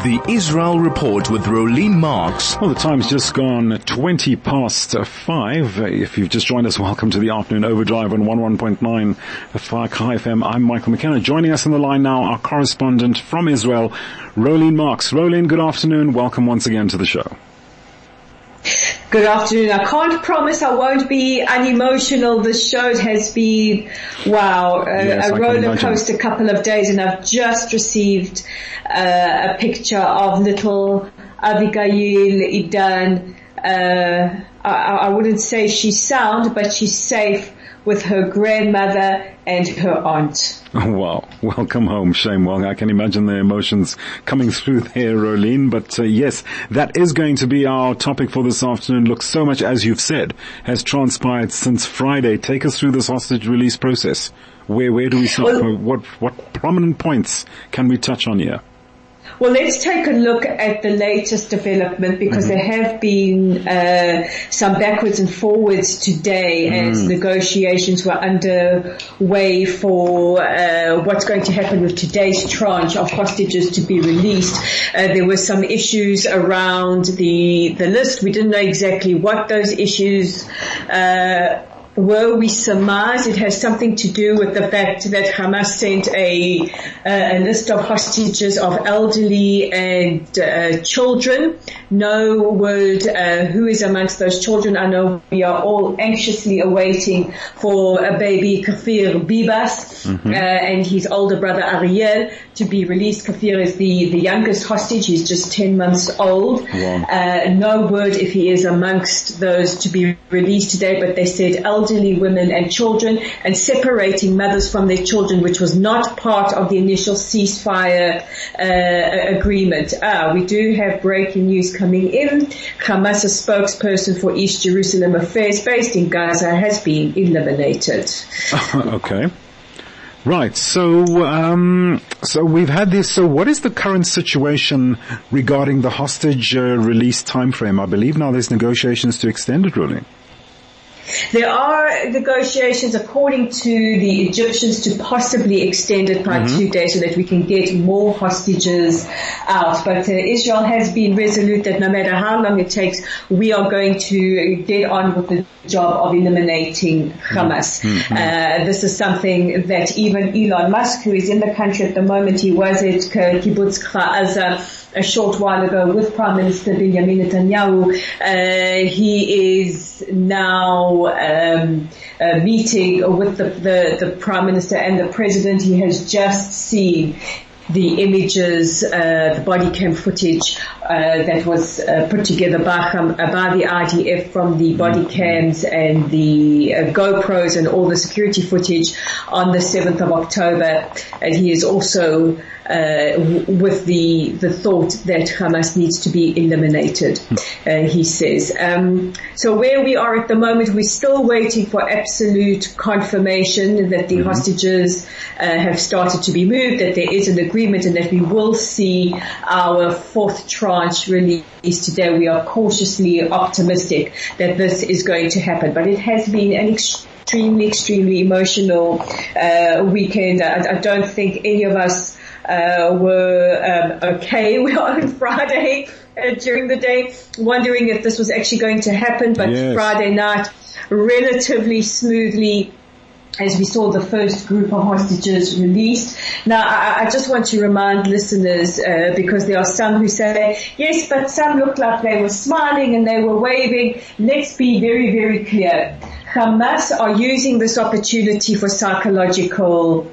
The Israel Report with Rolene Marks. Well, the time's just gone 20 past 5. If you've just joined us, welcome to the afternoon overdrive on 11.9 Chai FM. I'm Michael McKenna. Joining us on the line now, our correspondent from Israel, Rolene Marks. Rolene, good afternoon. Welcome once again to the show. Good afternoon. I can't promise I won't be unemotional. This show has been, wow, a, Yes, a roller coaster couple of days and I've just received uh, a picture of little Abigail Idan. Uh, I, I wouldn't say she's sound, but she's safe with her grandmother and her aunt. Oh, wow. Welcome home, Shame. Well, I can imagine the emotions coming through there, Rolene. But uh, yes, that is going to be our topic for this afternoon. Look, so much, as you've said, has transpired since Friday. Take us through this hostage release process. Where, where do we start? Well- what, what prominent points can we touch on here? Well, let's take a look at the latest development because there have been uh, some backwards and forwards today as negotiations were underway for uh, what's going to happen with today's tranche of hostages to be released. Uh, there were some issues around the the list. We didn't know exactly what those issues. Uh, were we surmise it has something to do with the fact that Hamas sent a, uh, a list of hostages of elderly and uh, children. No word uh, who is amongst those children. I know we are all anxiously awaiting for a baby Kfir Bibas uh, and his older brother Ariel to be released. Kafir is the, the youngest hostage. He's just 10 months old. Wow. Uh, no word if he is amongst those to be released today, but they said elderly women and children and separating mothers from their children, which was not part of the initial ceasefire uh, agreement. Ah, we do have breaking news coming in. Hamas, a spokesperson for East Jerusalem affairs based in Gaza, has been eliminated. okay. Right. So, um, so we've had this. So, what is the current situation regarding the hostage uh, release timeframe? I believe now there's negotiations to extend it, really. There are negotiations according to the Egyptians to possibly extend it by two days so that we can get more hostages out. But uh, Israel has been resolute that no matter how long it takes, we are going to get on with the job of eliminating Hamas. Uh, this is something that even Elon Musk, who is in the country at the moment, he was at Kibbutz Kfar Aza a short while ago with Prime Minister Benjamin Netanyahu. Uh, he is now um, uh, meeting with the, the, the Prime Minister and the President. He has just seen the images, uh, the body cam footage uh, that was uh, put together by, uh, by the IDF from the body cams and the uh, GoPros and all the security footage on the 7th of October. And he is also uh, w- with the the thought that Hamas needs to be eliminated. Uh, he says. Um, so where we are at the moment, we're still waiting for absolute confirmation that the hostages uh, have started to be moved, that there is an agreement, and that we will see our fourth tranche released today. We are cautiously optimistic that this is going to happen, but it has been an extremely, extremely emotional uh, weekend. I, I don't think any of us uh, were um, okay. We were on Friday uh, during the day, wondering if this was actually going to happen. But Yes. Friday night, relatively smoothly. As we saw the first group of hostages released. Now, I, I just want to remind listeners, uh, because there are some who say, yes, but some looked like they were smiling and they were waving. Let's be very, very clear. Hamas are using this opportunity for psychological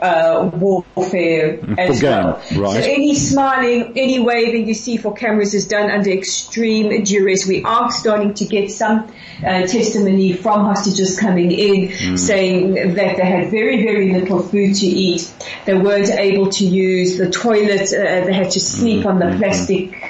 uh, warfare as gain, well. right. So any smiling, any waving you see for cameras is done under extreme duress. We are starting to get some uh, testimony from hostages coming in saying that they had very, very little food to eat. They weren't able to use the toilet. Uh, they had to sleep on the plastic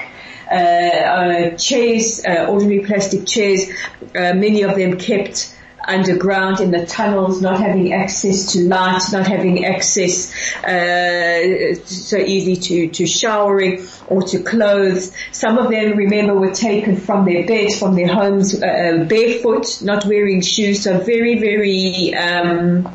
uh, uh, chairs, uh, ordinary plastic chairs. Uh, many of them kept underground in the tunnels, not having access to light, not having access uh, so easy to, to showering or to clothes. Some of them, remember, were taken from their beds, from their homes, uh, barefoot, not wearing shoes. So very, very, um,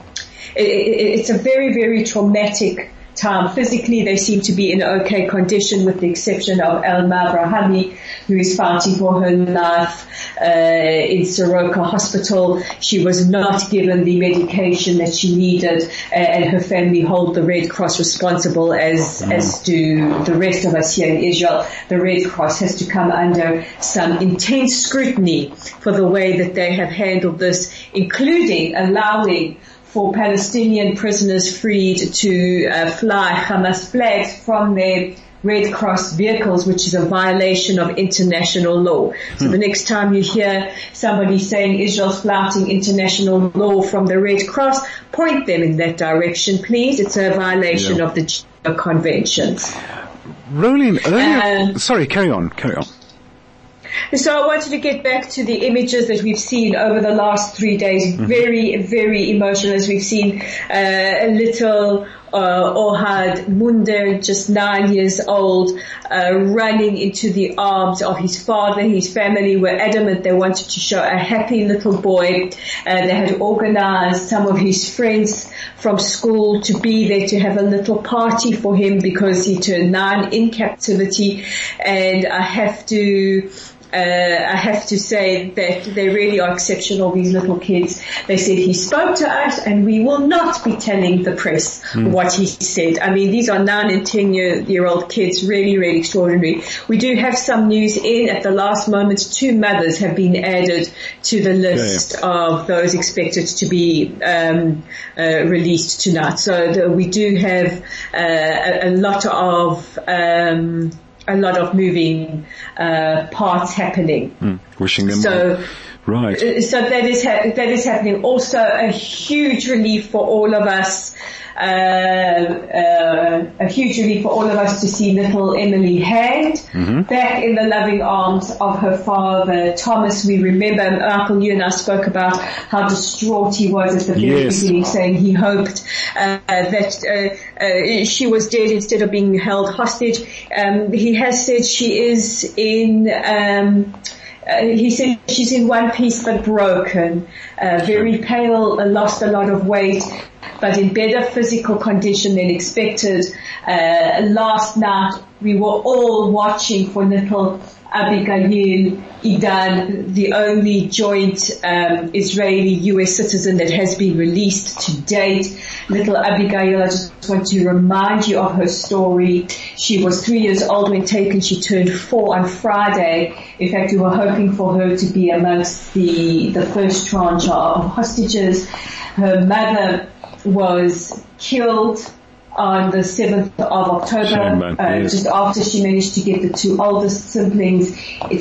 it, it, it's a very, very traumatic time. Physically, they seem to be in okay condition with the exception of Elma Avraham, who is fighting for her life uh, in Soroka Hospital. She was not given the medication that she needed uh, and her family hold the Red Cross responsible as, as do the rest of us here in Israel. The Red Cross has to come under some intense scrutiny for the way that they have handled this, including allowing for Palestinian prisoners freed to uh, fly Hamas flags from their Red Cross vehicles, which is a violation of international law. So hmm. the next time you hear somebody saying Israel's flouting international law from the Red Cross, point them in that direction, please. It's a violation yeah. of the Geneva Conventions. Rolene, earlier, um, sorry, carry on, carry on. So I wanted to get back to the images that we've seen over the last three days. Mm-hmm. Very, very emotional as we've seen uh, a little uh, Ohad Munder, just nine years old, uh, running into the arms of his father. His family were adamant they wanted to show a happy little boy. Uh, they had organized some of his friends from school to be there to have a little party for him because he turned nine in captivity. And I have to uh, I have to say that they really are exceptional, these little kids. They said he spoke to us and we will not be telling the press mm. What he said. I mean, these are nine and ten year, year old kids, really, really extraordinary. We do have some news in at the last moment. Two mothers have been added to the list of those expected to be um, uh, released tonight. So the, we do have uh, a, a, lot of um, a lot of moving uh, parts happening. Mm, wishing them so. Right. Uh, so that is ha- that is happening. Also, a huge relief for all of us uh, uh, a huge relief for all of us to see little Emily Hand mm-hmm. back in the loving arms of her father, Thomas. We remember, Michael, you and I spoke about how distraught he was at the very yes. beginning, saying he hoped uh, that uh, uh, she was dead instead of being held hostage. Um, he has said she is in. Um, uh, he said she's in one piece but broken, uh, very pale, uh, lost a lot of weight, but in better physical condition than expected. Uh, last night we were all watching for little Abigail Idan, the only joint um, Israeli-US citizen that has been released to date. Little Abigail, I just want to remind you of her story. She was three years old when taken. She turned four on Friday. In fact, we were hoping for her to be amongst the, the first tranche of hostages. Her mother was killed on the 7th of October, uh, yes. just after she managed to get the two oldest siblings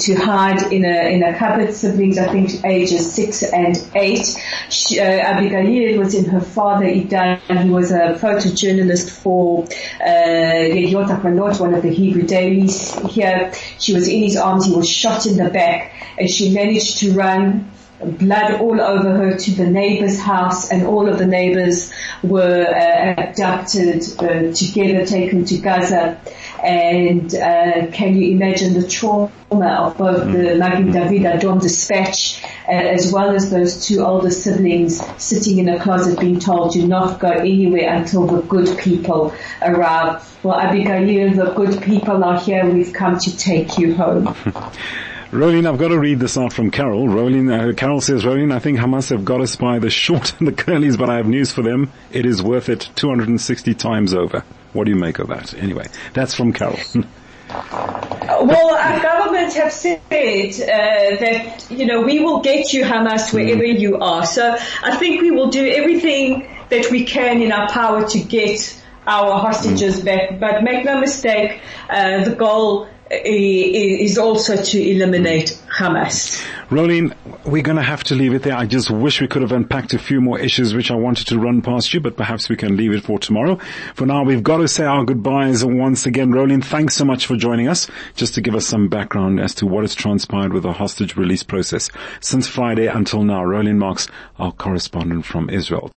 to hide in a, in a cupboard, siblings I think ages 6 and 8. She, uh, Abigail was in her father Idan, who was a photojournalist for uh, Yediot Ahronot, one of the Hebrew dailies here. She was in his arms, he was shot in the back, and she managed to run blood all over her to the neighbor's house and all of the neighbors were uh, abducted uh, together, taken to Gaza. And uh, can you imagine the trauma of both the mm-hmm. Magen David Adom dispatch uh, as well as those two older siblings sitting in a closet being told do not go anywhere until the good people arrive. Well, Abigail, the good people are here. We've come to take you home. Rolene, I've got to read this out from Carol. Rolene, uh, Carol says, Rolene, I think Hamas have got us by the short and the curlies, but I have news for them. It is worth it 260 times over. What do you make of that? Anyway, that's from Carol. well, our government have said uh, that, you know, we will get you Hamas wherever mm. you are. So I think we will do everything that we can in our power to get our hostages mm. back. But make no mistake, uh, the goal is also to eliminate Hamas. Rolene, we're going to have to leave it there. I just wish we could have unpacked a few more issues which I wanted to run past you, but perhaps we can leave it for tomorrow. For now, we've got to say our goodbyes once again. Rolene, thanks so much for joining us, just to give us some background as to what has transpired with the hostage release process since Friday until now. Rolene Marks, our correspondent from Israel.